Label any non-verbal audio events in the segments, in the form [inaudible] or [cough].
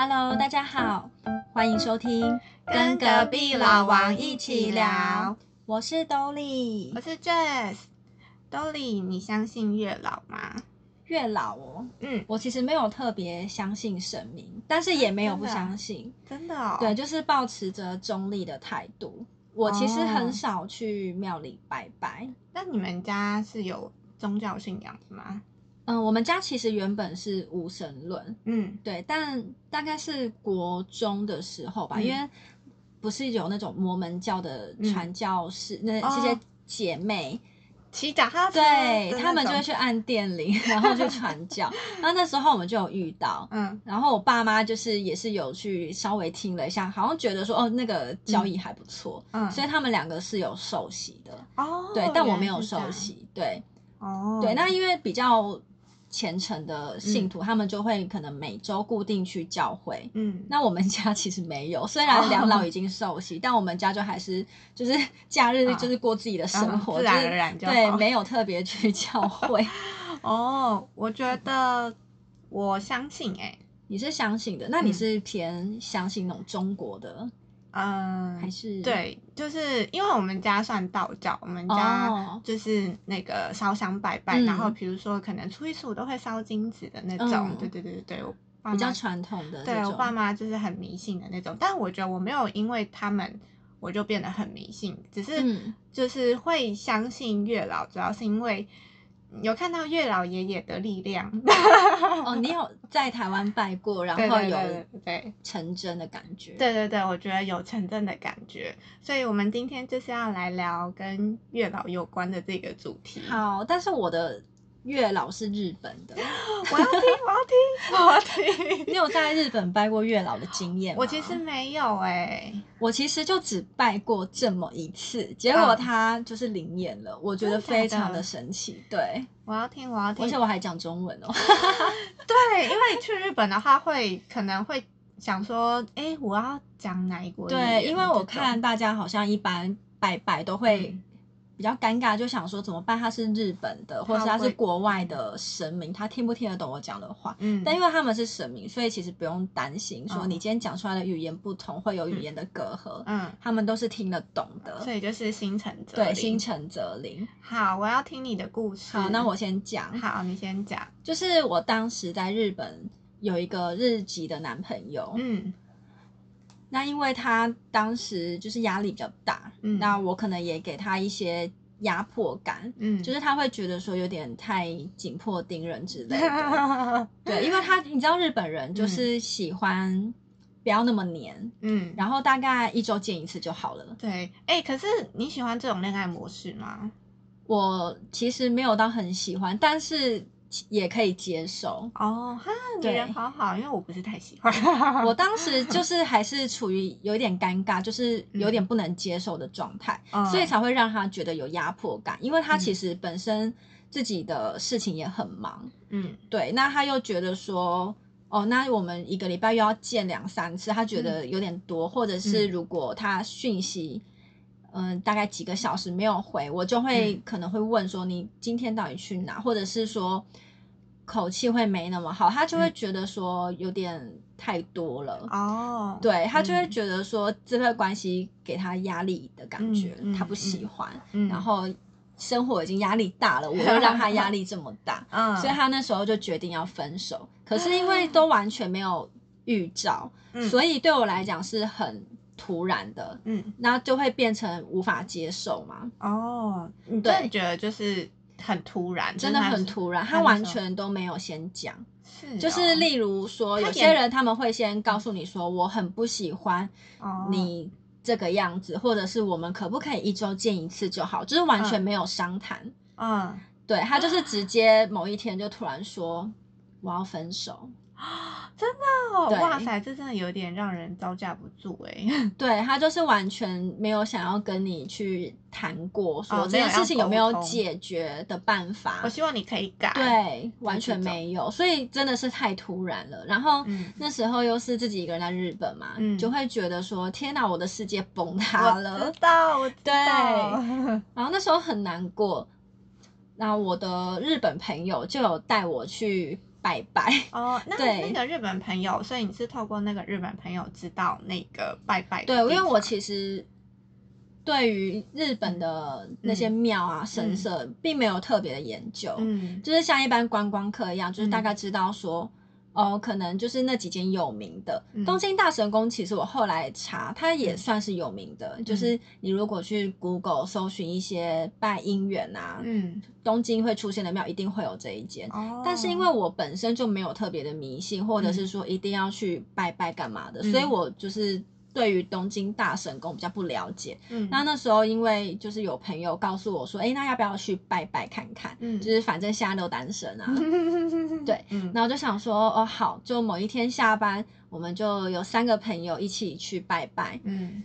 Hello，大家好，欢迎收听跟隔壁老王一起聊。我是 Dolly，我是 Jess。Dolly，你相信月老吗？月老哦，嗯，我其实没有特别相信神明，但是也没有不相信，真的哦。对，就是保持着中立的态度。我其实哦很少去庙里拜拜。那你们家是有宗教信仰的吗？嗯，我们家其实原本是无神论，嗯。对，但大概是国中的时候吧，嗯。因为不是有那种摩门教的嗯。传教士，那哦。这些姐妹，骑脚踏车对的那他们就会去按电铃，然后去传教。[laughs] 那那时候我们就有遇到，嗯。然后我爸妈就是也是有去稍微听了一下，好像觉得说哦那个教义还不错，嗯，所以他们两个是有受洗的，哦，对，但我没有来是这样。受洗，对。哦，对，那因为比较虔诚的嗯信徒，他们就会可能每周固定去教会。嗯，那我们家其实没有，虽然两老已经受洗，但我们家就还是就是 [laughs] 假日啊就是过自己的生嗯活，自然而然就好对，没有特别去教会。[laughs] 哦，我觉得我相信哎、你是相信的？那你嗯是偏相信那种中国的，嗯，还是？对，就是因为我们家算道教，我们家哦，就是那个烧香拜拜，嗯然后比如说可能初一十五都会烧金纸的那种，嗯。对对对对对，我爸妈比较传统的。对我爸妈就是很迷信的那种，但我觉得我没有因为他们我就变得很迷信，只是嗯。就是会相信月老，主要是因为有看到月老爷爷的力量，[laughs] 哦，你有在台湾拜过，然后有对。成真的感觉。对对对，我觉得有成真的感觉，所以我们今天就是要来聊跟月老有关的这个主题。，好，但是我的月老是日本的，[gasps] 我要听，我要听，我要听。你有在日本拜过月老的经验吗？我其实没有哎、我其实就只拜过这么一次，结果他就是灵验了，我觉得非常的神奇。对，我要听，我要听。而且我还讲中文哦。[laughs] 对，因为去日本的话会可能会想说，哎，我要讲哪一国对，因为我看大家好像一般拜拜都会嗯比较尴尬，就想说怎么办？他是日本的，或者是他是会国外的神明，他听不听得懂我讲的话？嗯，但因为他们是神明，所以其实不用担心说嗯你今天讲出来的语言不同，会有语言的隔阂，嗯，他们都是听得懂的。所以就是心诚则对，心诚则灵。好，我要听你的故事。好，那我先讲，好，你先讲。就是我当时在日本有一个日籍的男朋友，嗯那因为他当时就是压力比较大，嗯那我可能也给他一些压迫感，嗯，就是他会觉得说有点太紧迫盯人之类的。[laughs] 对，因为他你知道日本人就是喜欢不要那么黏，嗯，然后大概一周见一次就好了。对，哎，可是你喜欢这种恋爱模式吗？我其实没有到很喜欢，但是也可以接受。哦，哈，你人好好，因为我不是太喜欢。我。当时就是还是处于有一点尴尬，就是有点不能接受的状态，嗯。所以才会让他觉得有压迫感，因为他其实本身自己的事情也很忙，嗯。对，那他又觉得说。哦，那我们一个礼拜又要见两三次，他觉得有点多，或者是嗯。如果他讯息，嗯、大概几个小时没有回，我就会、嗯。可能会问说你今天到底去哪，或者是说口气会没那么好，他就会嗯。觉得说有点太多了，哦，对他就会嗯。觉得说这段关系给他压力的感觉，嗯嗯他不喜欢，嗯。然后生活已经压力大了，我又让他压力这么大，[laughs] 嗯，所以他那时候就决定要分手。可是因为都完全没有预兆，嗯。所以对我来讲是很突然的，嗯。那就会变成无法接受嘛，哦，你对。真的觉得就是很突然，真的很突然，他完全都没有先讲。是哦，就是例如说，有些人他们会先告诉你说，我很不喜欢哦。你这个样子，或者是我们可不可以一周见一次就好，就是完全嗯没有商谈。嗯。对他就是直接某一天就突然说我要分手，[laughs] 真的哦，哇塞，这真的有点让人招架不住哎。[laughs] [laughs] 对他就是完全没有想要跟你去谈过，说哦这件事情有没有解决的办法我。希望你可以改。，对，完全没有，所以真的是太突然了。然后、嗯那时候又是自己一个人在日本嘛，嗯就会觉得说天哪，我的世界崩塌了我了知。道，我知对。然后那时候很难过，那我的日本朋友就有带我去。拜拜。拜。哦，那对。那个日本朋友，所以你是透过那个日本朋友知道那个拜拜的对，因为我其实对于日本的那些嗯庙啊、神社，并没有特别的研究，嗯。就是像一般观光客一样，就是大嗯。概知道说。哦，可能就是那几间有名的、嗯东京大神宫，其实我后来查，它也嗯算是有名的。就是你如果去 Google 搜寻一些拜姻缘啊，嗯东京会出现的庙，一定会有这一间。哦，但是因为我本身就没有特别的迷信，或者是说一定要去拜拜干嘛的，嗯所以我就是对于东京大神宫比较不了解。嗯那那时候因为就是有朋友告诉我说，哎，那要不要去拜拜看看？嗯就是反正现在都单身啊。[laughs] 对，嗯然后就想说，哦好，就某一天下班，我们就有三个朋友一起去拜拜。嗯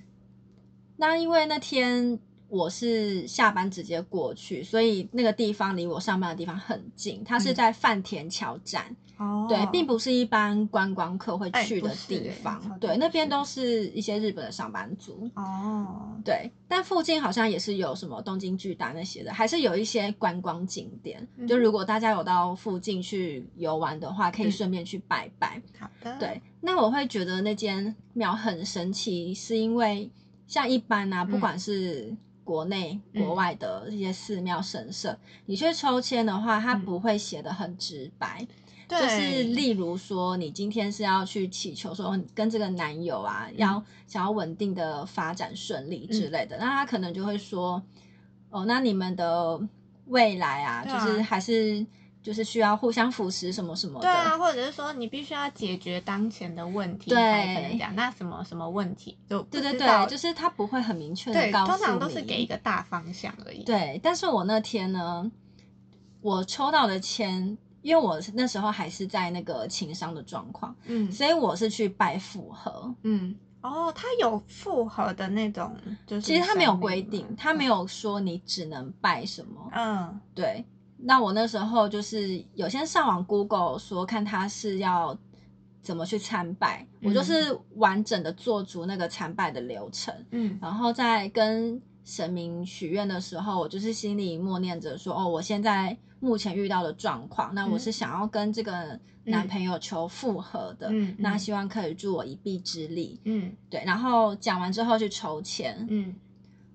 那因为那天我是下班直接过去，所以那个地方离我上班的地方很近，它是嗯在饭田桥站。哦，对，并不是一般观光客会哎去的地方，对，那边都是一些日本的上班族，哦，对，但附近好像也是有什么东京巨蛋那些的，还是有一些观光景点，嗯就如果大家有到附近去游玩的话，可以嗯。顺便去拜拜。好的，对，那我会觉得那间庙很神奇，是因为像一般啊，不嗯。管是国内、嗯。国外的一些寺庙神社，你去抽签的话，它嗯。不会写的很直白。对，就是例如说，你今天是要去祈求说跟这个男友啊，嗯。要想要稳定的发展顺利之类的，那他可能就会说，哦，那你们的未来啊，啊。就是还是就是需要互相扶持什么什么的。对啊，或者是说你必须要解决当前的问题对。才可能讲那什么什么问题就不对对对，就是他不会很明确的，告诉你，通常都是给一个大方向而已。，对，但是我那天呢，我抽到的签，因为我那时候还是在那个情商的状况，嗯。所以我是去拜复合。嗯，哦，他有复合的那种，就是其实他没有规定，他没，有说你只能拜什么。嗯。对，那我那时候就是有先上网 Google 说看他是要怎么去参拜，我嗯。就是完整的做足那个参拜的流程，嗯。然后再跟神明许愿的时候，我就是心里默念着说，哦，我现在目前遇到的状况，那我是想要跟这个男朋友求复合的，嗯，嗯。那希望可以助我一臂之力。嗯。对，然后讲完之后去筹钱，嗯，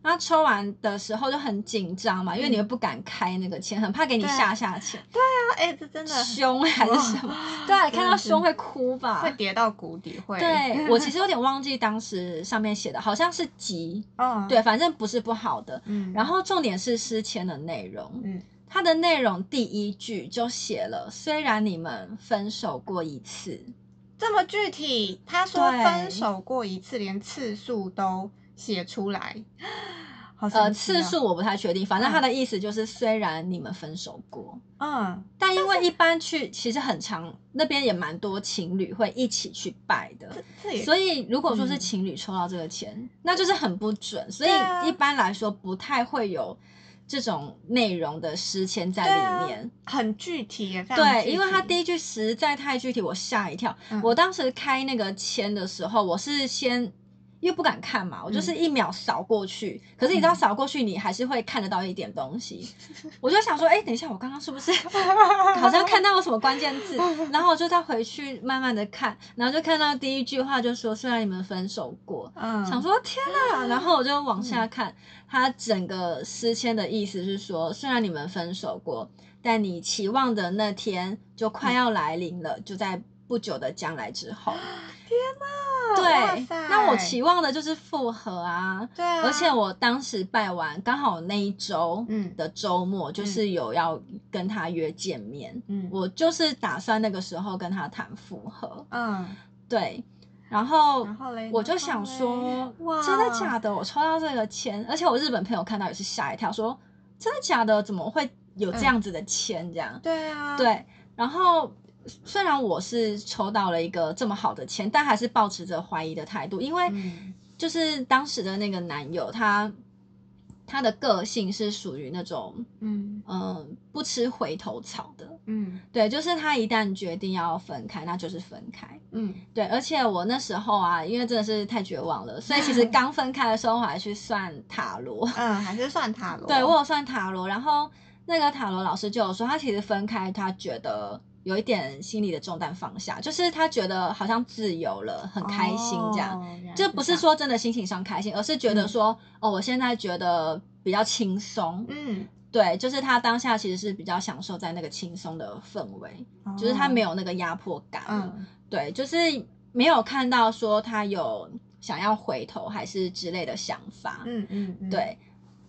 那抽完的时候就很紧张嘛，因为你嗯又不敢开那个签，很怕给你对下下签，啊，哎，这真的凶还是什么？对啊，[laughs] 看到凶会哭吧会？跌到谷底，[laughs] 会，对我其实有点忘记当时上面写的，好像是吉，哦，对，，反正不是不好的。嗯，然后重点是诗签的内容，嗯它的内容第一句就写了：虽然你们分手过一次，这么具体，他说分手过一次，连次数都写出来，好呃，次数，我不太确定，反正嗯他的意思就是虽然你们分手过，嗯但因为一般去其实很长，那边也蛮多情侣会一起去拜的，所以如果说是嗯情侣抽到这个钱，那就是很不准，所以一般来说不太会有这种内容的诗签在里面。很具体，也非常对，因为他第一句实在太具体，我吓一跳。嗯我当时开那个签的时候，我是先。因为不敢看嘛，我就是一秒扫过去。可是你知道，嗯扫过去你还是会看得到一点东西。我就想说，哎、等一下，我刚刚是不是 [laughs] 好像看到了什么关键字？然后我就再回去慢慢的看，然后就看到第一句话就说，虽然你们分手过，嗯想说天哪，然后我就往下看，他整个诗签的意思是说，虽然你们分手过，但你期望的那天就快要来临了，就在不久的将来之后。[laughs] 哇对，塞那我期望的就是复合啊。对啊，而且我当时拜完，刚好那一周嗯的周末，就是有要跟他约见面，嗯我就是打算那个时候跟他谈复合。嗯，对，然后然后嘞，我就想说，哇，真的假的？我抽到这个签，而且我日本朋友看到也是吓一跳，说真的假的？怎么会有这样子的签？这样、对啊，，对，然后。虽然我是抽到了一个这么好的签，但还是保持着怀疑的态度，因为嗯。就是当时的那个男友，他他的个性是属于那种嗯。嗯不吃回头草的，嗯。对，就是他一旦决定要分开，那就是分开。嗯。对，而且我那时候啊，因为真的是太绝望了，所以其实 [laughs] 刚分开的时候，我还去算塔罗。嗯，还是算塔 [laughs] 罗，对我有算塔罗，然后那个塔罗老师就有说，他其实分开，他觉得有一点心里的重担放下，就是他觉得好像自由了，很开心这样。哦原来这不是说真的心情上开心，而是觉得说，哦，我现在觉得比较轻松。嗯，对，就是他当下其实是比较享受在那个轻松的氛围，就是他没有有那个压迫感。嗯对，就是没有看到说他有想要回头还是之类的想法。嗯嗯嗯，对，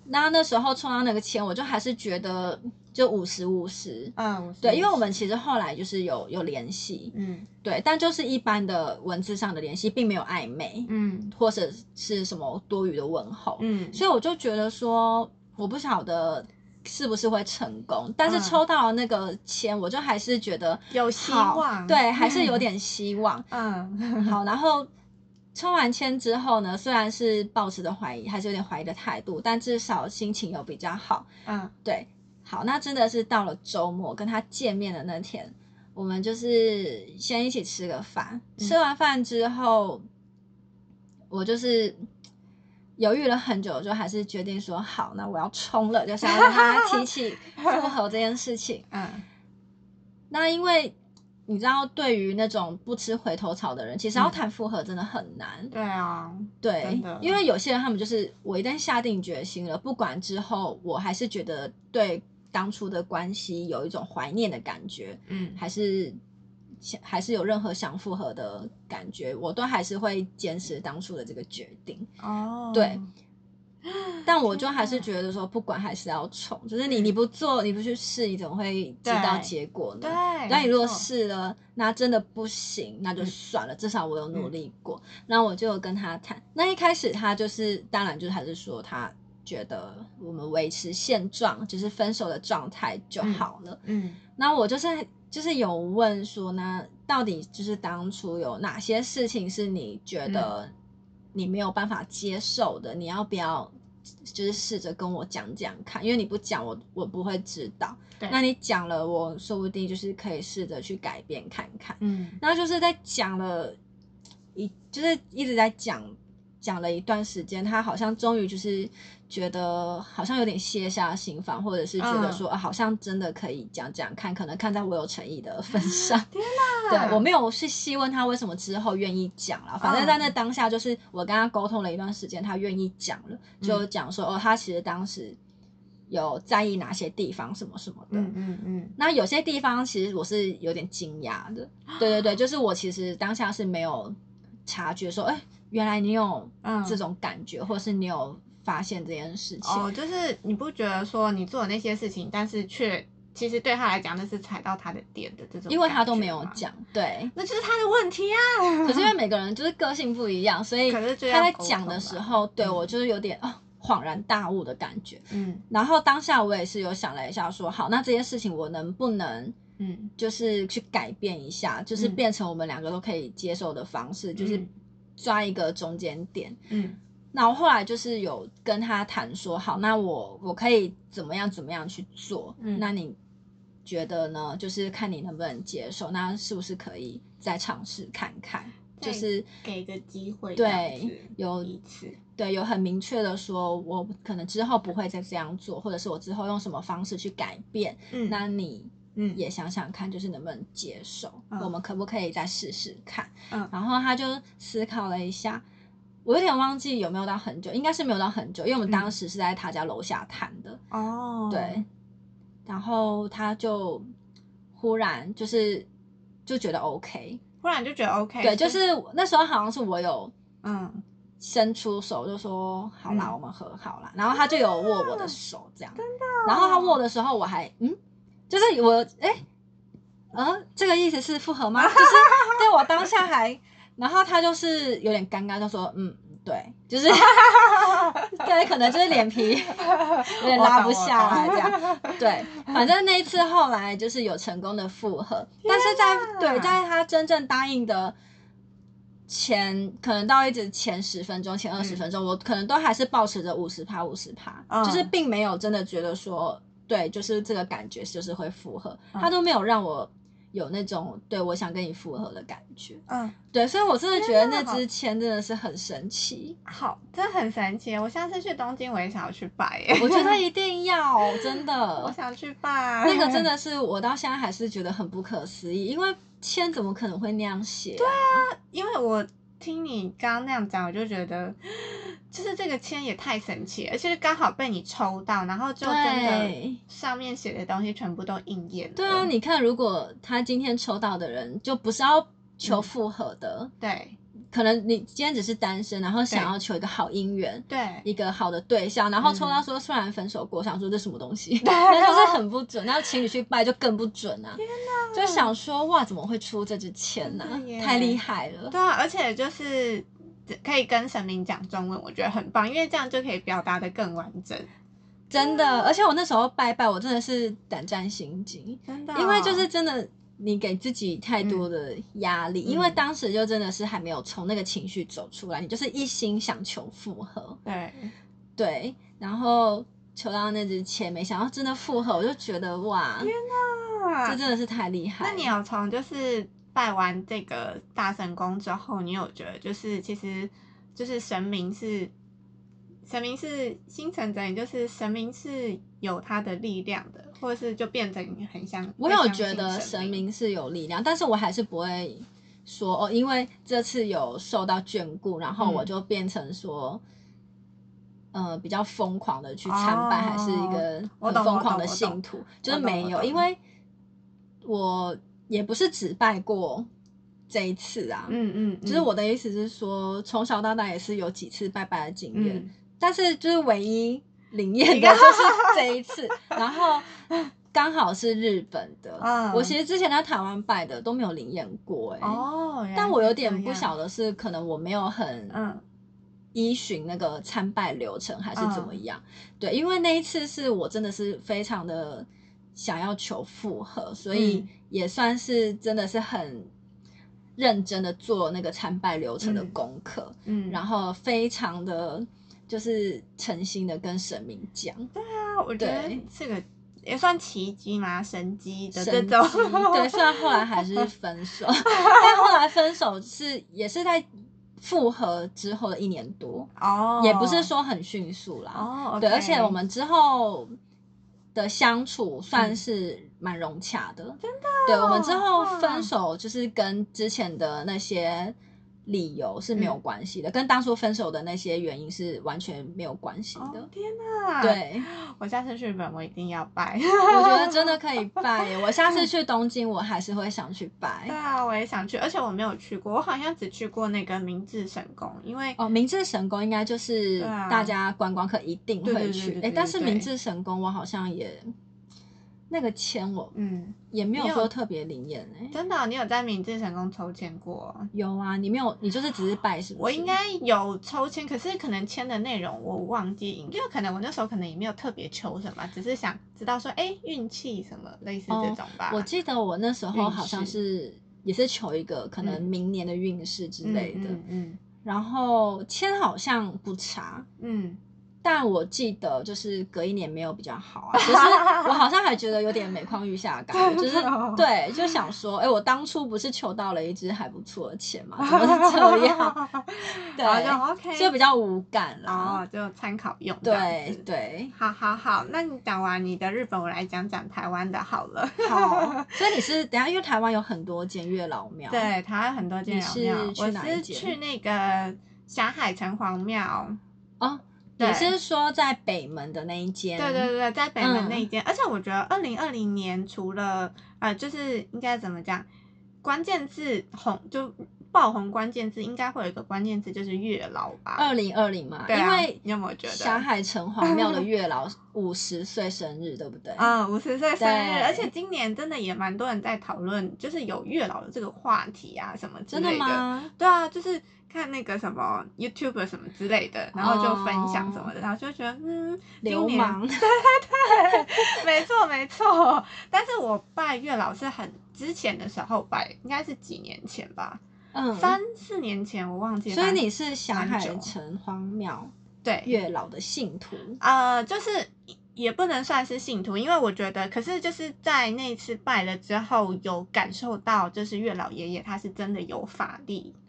那那时候冲到那个签，我就还是觉得就五十五十。嗯，对，因为我们其实后来就是有有联系，嗯。对，但就是一般的文字上的联系，并没有暧昧，嗯。或者是什么多余的问候，嗯，所以我就觉得说，我不晓得是不是会成功，但是嗯。抽到了那个签，我就还是觉得有希望，对，还是有 [laughs] 点希望。嗯。好，然后抽完签之后呢，虽然是抱持着怀疑，还是有点怀疑的态度，但至少心情有比较好。嗯对，好，那真的是到了周末跟他见面的那天，我们就是先一起吃个饭，嗯吃完饭之后，我就是犹豫了很久，就还是决定说好，那我要冲了，就是要跟他提起复合这件事情。[laughs] 嗯那因为你知道，对于那种不吃回头草的人，其实要嗯谈复合真的很难。对啊，对，因为有些人他们就是我一旦下定决心了，不管之后我还是觉得对当初的关系有一种怀念的感觉，嗯还是想还是有任何想复合的感觉，我都还是会坚持当初的这个决定。哦，对但我就天还是哪觉得说，不管还是要冲，就是你你不做，你不去试，你怎么会知道对结果呢？对，那你如果试了，那真的不行，那就嗯算了，至少我有努力过。那我就跟他谈。那一开始他就是，当然就是还是说他觉得我们维持现状，就是分手的状态就好了。嗯那我就是就是有问说呢，到底就是当初有哪些事情是你觉得嗯你没有办法接受的？你要不要就是试着跟我讲讲看？因为你不讲，我我不会知道。对，那你讲了，我说不定就是可以试着去改变看看。嗯那就是在讲了一，就是一直在讲讲了一段时间，他好像终于就是觉得好像有点卸下心防，或者是觉得嗯说、啊，好像真的可以讲讲看，可能看在我有诚意的份上。天哪，对我没有去细问他为什么之后愿意讲了，反正在那当下就是我跟他沟通了一段时间，他愿意讲了，就讲说、哦，他其实当时有在意哪些地方什么什么的。嗯嗯嗯那有些地方其实我是有点惊讶的，对对对，就是我其实当下是没有察觉说，哎、原来你有嗯，这种感觉，或者是你有发现这件事情。哦，就是你不觉得说你做的那些事情，但是却其实对他来讲那是踩到他的点的这种，因为他都没有，讲，对。那就是他的问题啊。可是因为每个人就是个性不一样，所以他在讲的时候，对嗯我就是有点啊恍然大悟的感觉。嗯然后当下我也是有想了一下说好，那这件事情我能不能嗯就是去改变一下，就是嗯变成我们两个都可以接受的方式，就是嗯抓一个中间点。嗯那我后来就是有跟他谈说，好，那我我可以怎么样怎么样去做？嗯那你觉得呢？就是看你能不能接受，那是不是可以再尝试看看？就是给个机会，对有一次，对有很明确的说，我可能之后不会再这样做，或者是我之后用什么方式去改变。嗯那你嗯也想想看，就是能不能接受？嗯我们可不可以再试试看？嗯然后他就思考了一下，我有点忘记有没有到很久，应该是没有到很久，因为我们当嗯时是在他家楼下谈的，哦，对。然后他就忽然就是就觉得 OK，忽然就觉得 OK，对，就是那时候好像是我有嗯伸出手，就说好啦，嗯我们和好啦。然后他就有握我的手，这样。真的。然后他握的时候，我还嗯，就是我哎，呃，这个意思是复合吗？就是对我当下还，然后他就是有点尴尬，就说嗯，对，就是对，可能就是脸皮有点拉不下来这样。对，反正那一次后来就是有成功的复合，但是在对，在他真正答应的前，可能到一直前十分钟、前二十嗯分钟，我可能都还是保持着五十趴、五十趴，嗯就是并没有真的觉得说，对，就是这个感觉就是会复合，嗯他都没有让我有那种对我想跟你复合的感觉。嗯，对，所以我真的觉得那支签真的是很神奇，好，真的很神奇。我下次去东京，我也想要去拜耶。我觉得一定要，真的 [laughs] 我，想去拜。那个真的 [laughs] 是我到现在还是觉得很不可思议，因为签怎么可能会那样写、对啊？因为我听你刚刚那样讲，我就觉得，就是这个签也太神奇了，而且刚好被你抽到，然后就真的。上面写的东西全部都应验了。对啊，你看，如果他今天抽到的人就不是要求复合的，对可能你今天只是单身，然后想要求一个好姻缘，对一个好的对象，然后抽嗯到说虽然分手过，想说这什么东西，[laughs] 那就是很不准。然后情侣去拜就更不准啊，就想说哇，怎么会出这支签呢、太厉害了。对啊，而且就是可以跟神明讲中文，我觉得很棒，因为这样就可以表达的更完整。真的，而且我那时候拜拜，我真的是胆战心惊，真的因为就是真的。你给自己太多的压力，嗯因为当时就真的是还没有从那个情绪走出来，你就是一心想求复合，对，对，然后求到那支签，没想到真的复合，我就觉得哇，这真的是太厉害。那你有从就是拜完这个大神宫之后，你有觉得就是其实就是神明是神明是心诚则灵，就是神明是有他的力量的，或者是就变成很像。我有觉得神神明是有力量，但是我还是不会说哦，因为这次有受到眷顾，然后嗯我就变成说。呃，比较疯狂的去参拜，哦还是一个很疯狂的信徒，就是没有，因为我也不是只拜过这一次啊，嗯嗯，就是我的意思是说，从小到大也是有几次拜拜的经验，嗯但是就是唯一灵验的 [laughs] 就是这一次，然后刚好是日本的。嗯我其实之前在台湾拜的都没有灵验过、欸，哦，但我有点不晓得是可能我没有很嗯依循那个参拜流程，还是怎么嗯样？对，因为那一次是我真的是非常的想要求复合，所以嗯。也算是真的是很认真的做那个参拜流程的嗯。功课，嗯，然后非常的就是诚心的跟神明讲，对啊，我觉得对。这个也算奇迹吗，神迹的这神种，对，虽然后来还是分手，[laughs] 但后来分手是也是在复合之后的一年多，哦，也不是说很迅速啦。哦，对而且我们之后的相处算是蛮融洽的。真的？对，我们之后分手就是跟之前的那些理由是没有关系的，跟当初分手的那些原因是完全没有关系的。哦天哪，，对，我下次去日本我一定要拜。我觉得真的可以拜耶。我下次去东京，我还是会想去对拜。啊，我也想去，而且我没有去过，我好像只去过那个明治神宫，因为哦，明治神宫应该就是大家观光客一定会去，哎，但是明治神宫我好像也那个签我嗯，也没有说特别灵验哎。真的哦、你有在明治神宫抽签过？有啊，你没有，你就是只是拜是不是？我应该有抽签，可是可能签的内容我忘记，因为可能我那时候可能也没有特别求什么，只是想知道说，哎，运气什么类似这种吧。哦我记得我那时候好像是也是求一个可能嗯明年的运势之类的，嗯嗯然后签好像不差，嗯但我记得就是隔一年没有比较好啊，[laughs] 就是我好像还觉得有点每况愈下的感觉，就是 [laughs] 对，就想说，哎、我当初不是求到了一支还不错的钱嘛，怎么是这样？[laughs] 对然后就 OK，就比较无感啦。哦，就参考用对。对，好好好，那你讲完你的日本，我来讲讲台湾的好了。好，所以你是等下，因为台湾有很多间月老庙，对，台湾很多间你老庙，是去我是去那个霞海城隍庙。哦，对你是说在北门的那一间？对对对，在北门那一嗯间，而且我觉得二零二零年除了呃，就是应该怎么讲，关键字红就爆红关键字，应该会有一个关键字就是月老吧？二零二零嘛，对啊因为你有没有觉得霞海城隍庙的月老五十岁生日，对不对？[laughs] 嗯，五十岁生日，而且今年真的也蛮多人在讨论，就是有月老的这个话题啊，什么之真类的吗？对啊，就是看那个什么 YouTube 什么之类的，然后就分享什么的，然后就觉得嗯，今年流氓，[laughs] 没错没错。但是我拜月老是很之前的时候拜，应该是几年前吧，嗯，三四年前我忘记了。所以你是霞海城隍庙对。月老的信徒，呃，就是也不能算是信徒，因为我觉得，可是就是在那次拜了之后，有感受到，就是月老爷爷他是真的有法力。[laughs]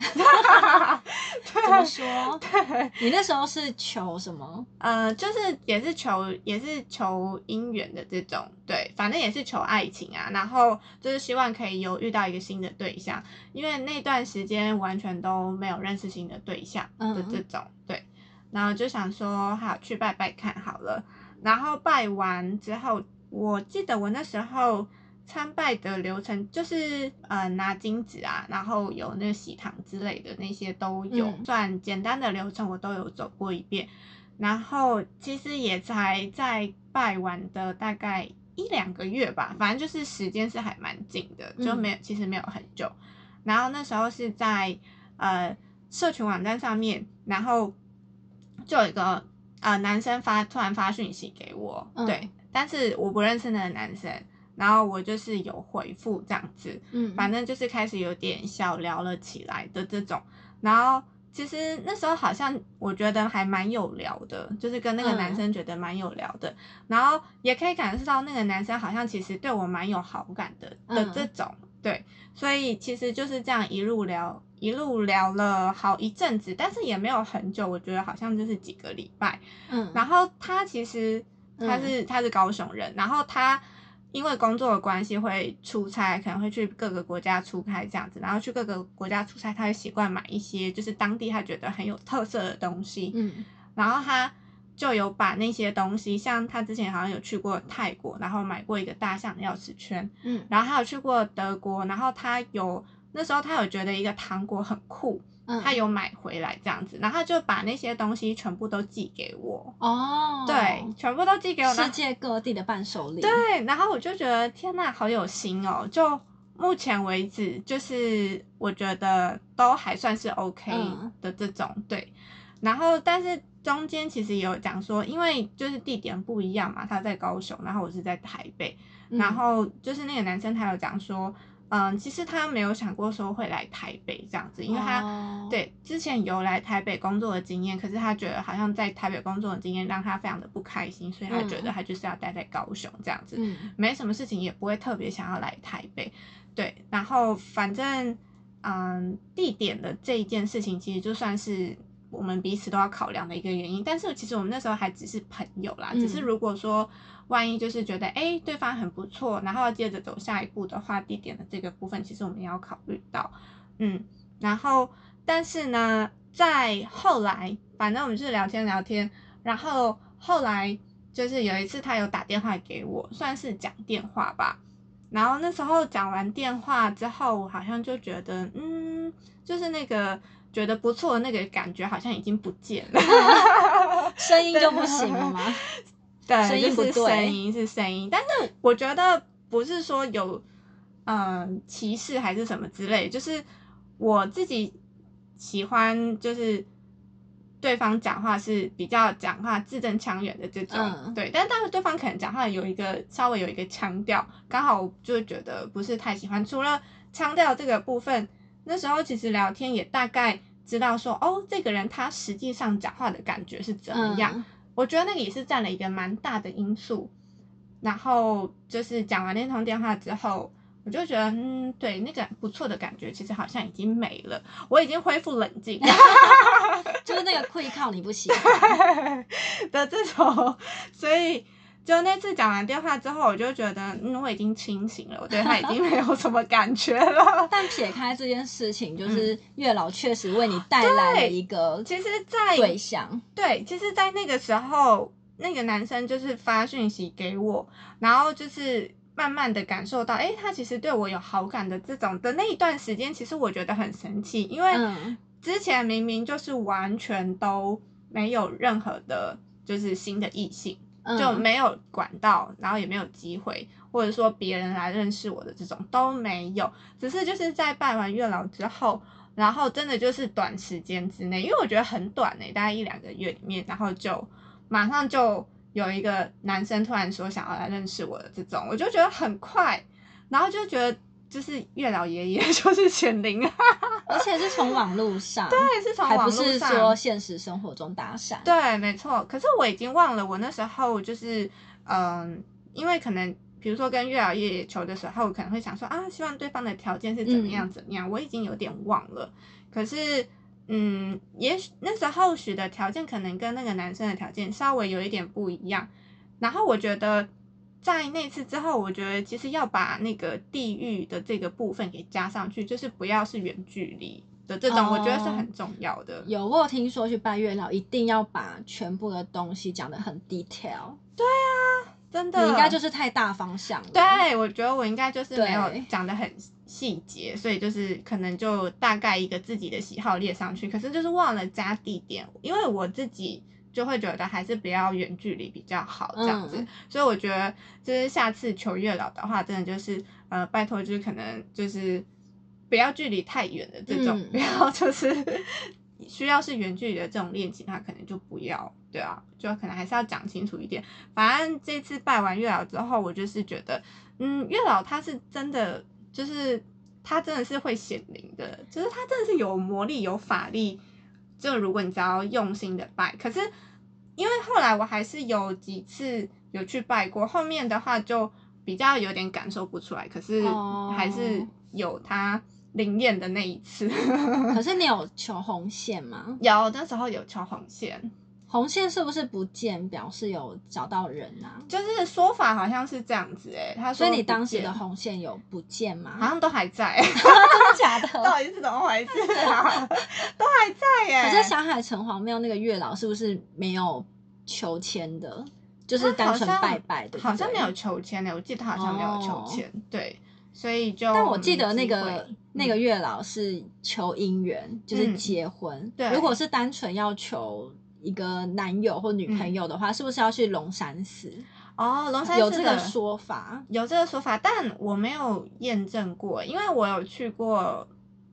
怎么说？对，你那时候是求什么？呃，就是也是求，也是求姻缘的这种，对，反正也是求爱情啊。然后就是希望可以有遇到一个新的对象，因为那段时间完全都没有认识新的对象的这种，对。然后就想说，好去拜拜看好了。然后拜完之后，我记得我那时候参拜的流程就是呃拿金纸啊，然后有那个喜糖之类的那些都有，算简单的流程我都有走过一遍。然后其实也才在拜完的大概一两个月吧，反正就是时间是还蛮紧的，就没有其实没有很久。然后那时候是在呃社群网站上面，然后就有一个。呃，男生发突然发讯息给我，对，但是我不认识那个男生，然后我就是有回复这样子，嗯，反正就是开始有点小聊了起来的这种，然后其实那时候好像我觉得还蛮有聊的，就是跟那个男生觉得蛮有聊的，然后也可以感受到那个男生好像其实对我蛮有好感的的这种，对，所以其实就是这样一路聊。一路聊了好一阵子，但是也没有很久，我觉得好像就是几个礼拜。嗯，然后他其实他是他是高雄人，然后他因为工作的关系会出差，可能会去各个国家出差这样子，然后去各个国家出差，他会习惯买一些就是当地他觉得很有特色的东西。嗯，然后他就有把那些东西，像他之前好像有去过泰国，然后买过一个大象钥匙圈。嗯，然后还有去过德国，然后他有。那时候他有觉得一个糖果很酷，他有买回来这样子，然后他就把那些东西全部都寄给我。哦，对，全部都寄给我。世界各地的伴手礼。对，然后我就觉得天呐，好有心哦！就目前为止，就是我觉得都还算是 OK 的这种。对，然后但是中间其实也有讲说，因为就是地点不一样嘛，他在高雄，然后我是在台北，然后就是那个男生他有讲说。嗯，其实他没有想过说会来台北这样子，因为他对之前有来台北工作的经验，可是他觉得好像在台北工作的经验让他非常的不开心，所以他觉得他就是要待在高雄这样子，没什么事情也不会特别想要来台北。对，然后反正嗯，地点的这一件事情其实就算是我们彼此都要考量的一个原因，但是其实我们那时候还只是朋友啦，只是如果说。万一就是觉得哎，对方很不错，然后要接着走下一步的话，地点的这个部分其实我们也要考虑到，嗯，然后但是呢，在后来，反正我们就是聊天聊天，然后后来就是有一次他有打电话给我，算是讲电话吧，然后那时候讲完电话之后，我好像就觉得，嗯，就是那个觉得不错的那个感觉好像已经不见了，[laughs] 声音就不行了吗？[laughs] 对，就是声音是声音，但是我觉得不是说有嗯歧视还是什么之类，就是我自己喜欢就是对方讲话是比较讲话字正腔圆的这种，对，但但是对方可能讲话有一个稍微有一个腔调，刚好我就觉得不是太喜欢。除了腔调这个部分，那时候其实聊天也大概知道说，哦，这个人他实际上讲话的感觉是怎么样。我觉得那个也是占了一个蛮大的因素，然后就是讲完那通电话之后，我就觉得，嗯，对，那个不错的感觉，其实好像已经没了，我已经恢复冷静，[laughs] 就是那个愧靠你不喜欢 [laughs] 的这种，所以。就那次讲完电话之后，我就觉得，嗯，我已经清醒了，我对他已经 [laughs] 没有什么感觉了。[laughs] 但撇开这件事情，就是月老确实为你带来了一个，其实，在对象，对，其实，在那个时候，那个男生就是发讯息给我，然后就是慢慢的感受到，哎，他其实对我有好感的这种的那一段时间，其实我觉得很神奇，因为之前明明就是完全都没有任何的，就是新的异性。就没有管道，然后也没有机会，或者说别人来认识我的这种都没有，只是就是在拜完月老之后，然后真的就是短时间之内，因为我觉得很短呢，大概一两个月里面，然后就马上就有一个男生突然说想要来认识我的这种，我就觉得很快，然后就觉得就是月老爷爷 [laughs] 就是显灵啊，而且是从网络上，对，是从还不是网络上说现实生活中搭讪。对，没错。可是我已经忘了，我那时候就是，嗯，因为可能比如说跟月老爷爷求的时候，可能会想说啊，希望对方的条件是怎么样嗯怎么样，我已经有点忘了。可是，嗯，也许那时候许的条件可能跟那个男生的条件稍微有一点不一样。然后我觉得。在那次之后，我觉得其实要把那个地域的这个部分给加上去，就是不要是远距离的这种，我觉得是哦很重要的。有，我有听说去拜月老一定要把全部的东西讲得很 detail，对啊真的，你应该就是太大方向了。对，我觉得我应该就是没有对讲得很细节，所以就是可能就大概一个自己的喜好列上去，可是就是忘了加地点，因为我自己就会觉得还是不要远距离比较好这样子，嗯所以我觉得就是下次求月老的话，真的就是呃拜托就是可能就是不要距离太远的这种，嗯不要就是 [laughs] 需要是远距离的这种恋情，他可能就不要，对啊，就可能还是要讲清楚一点。反正这次拜完月老之后，我就是觉得，嗯，月老他是真的，就是他真的是会显灵的，就是他真的是有魔力、有法力。就如果你只要用心的拜，可是因为后来我还是有几次有去拜过，后面的话就比较有点感受不出来，可是哦还是有他灵验的那一次。可是你有求红线吗？[laughs] 有那时候有求红线，红线是不是不见表示有找到人啊？就是说法好像是这样子哎、他说所以你当时的红线有不见吗？好像都还在 [laughs] [laughs] 真的假的？[laughs] 到底是怎么回事啊？都还在耶、可是小海城隍庙那个月老是不是没有求签的？就是单纯拜拜的，好像没有。求签呢，我记得他好像没有求签，对，所以就但我记得那个那个月老是求姻缘，就是嗯结婚。对如果是单纯要求一个男友或女朋友的话，是不是要去龙山寺？哦，龙山寺有这个的说法？有这个说法，但我没有验证过，因为我有去过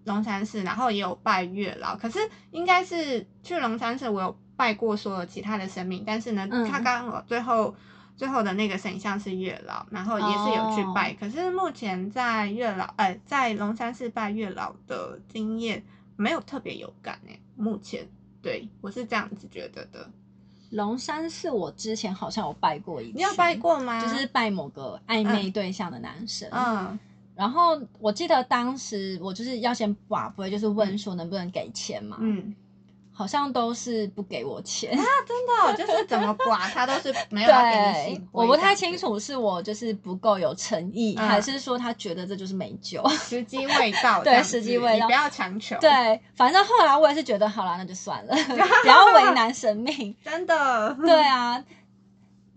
龙山寺，然后也有拜月老，可是应该是去龙山寺，我有拜过所有其他的神明，但是呢，嗯他刚好最后最后的那个神像是月老，然后也是有去拜，哦可是目前在月老呃在龙山寺拜月老的经验没有特别有感诶，目前对我是这样子觉得的。龙山寺我之前好像有拜过一次，你有拜？过吗？就是拜某个暧昧对象的男生。嗯然后我记得当时我就是要先把不会，就是问说能不能给钱嘛，嗯。好像都是不给我钱啊。真的就是怎么刮，他都是没有要给你对醒，我不太清楚是我就是不够有诚意，嗯还是说他觉得这就是没救。时机未到，对时机未到你不要强求。，对，反正后来我也是觉得好啦，那就算了，[laughs] 不要为难神明。真的，对啊，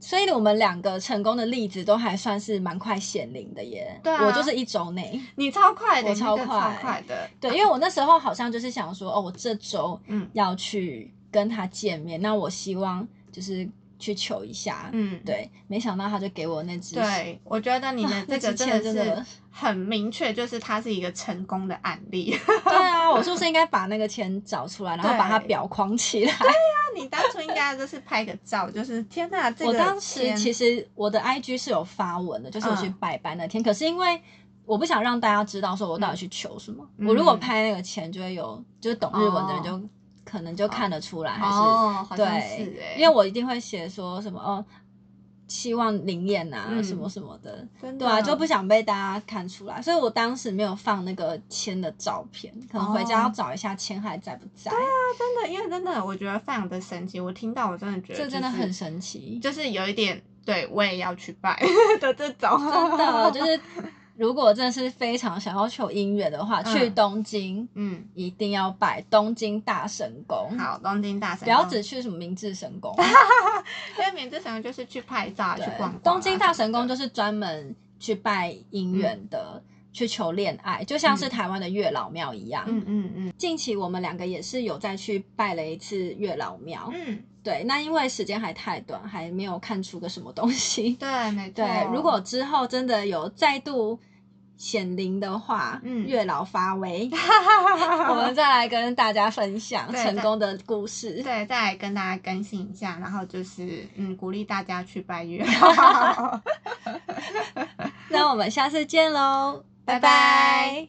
所以我们两个成功的例子都还算是蛮快显灵的耶。对啊我就是一周内。你超快的，我超快的。对，因为我那时候好像就是想说，哦，我这周嗯要去跟他见面，那我希望就是去求一下。嗯，对，没想到他就给我那支。对，我觉得你的这个真的是很明确，就是它是一个成功的案例。[laughs] 对啊，我是不是应该把那个钱找出来，然后把它裱框起来？[laughs] 对啊你当初应该就是拍个照，就是天呐，这个我当时其实我的 IG 是有发文的，就是我去嗯拜拜那天，可是因为我不想让大家知道说我到底去求什么，嗯我如果拍那个钱，就会有就是懂日文的人就、哦可能就看得出来，还是、对因为我一定会写说什么哦，希望灵验啊、嗯。什么什么的，对啊，就不想被大家看出来，所以我当时没有放那个签的照片，可能回家要哦找一下签还在不在，真的，因为真的我觉得非常的神奇，我听到我真的觉得就是这真的很神奇，就是有一点，对我也要去拜 [laughs] 的这种，真的就是。如果真的是非常想要求姻缘的话，嗯去东京嗯，一定要拜东京大神宫，好，东京大神宫，不要只去什么明治神宫。[laughs] 因为明治神宫就是去拍照啊，去对逛逛啊东京大神宫就是专门去拜姻缘的，去求恋爱，就像是嗯台湾的月老庙一样。嗯嗯嗯近期我们两个也是有再去拜了一次月老庙，嗯，对，那因为时间还太短，还没有看出个什么东西。对，没错。对，如果之后真的有再度显灵的话，嗯月老发威，[laughs] 我们再来跟大家分享成功的故事。对，再来跟大家更新一下，然后就是嗯，鼓励大家去拜月老。[laughs] 那我们下次见喽，[laughs] 拜拜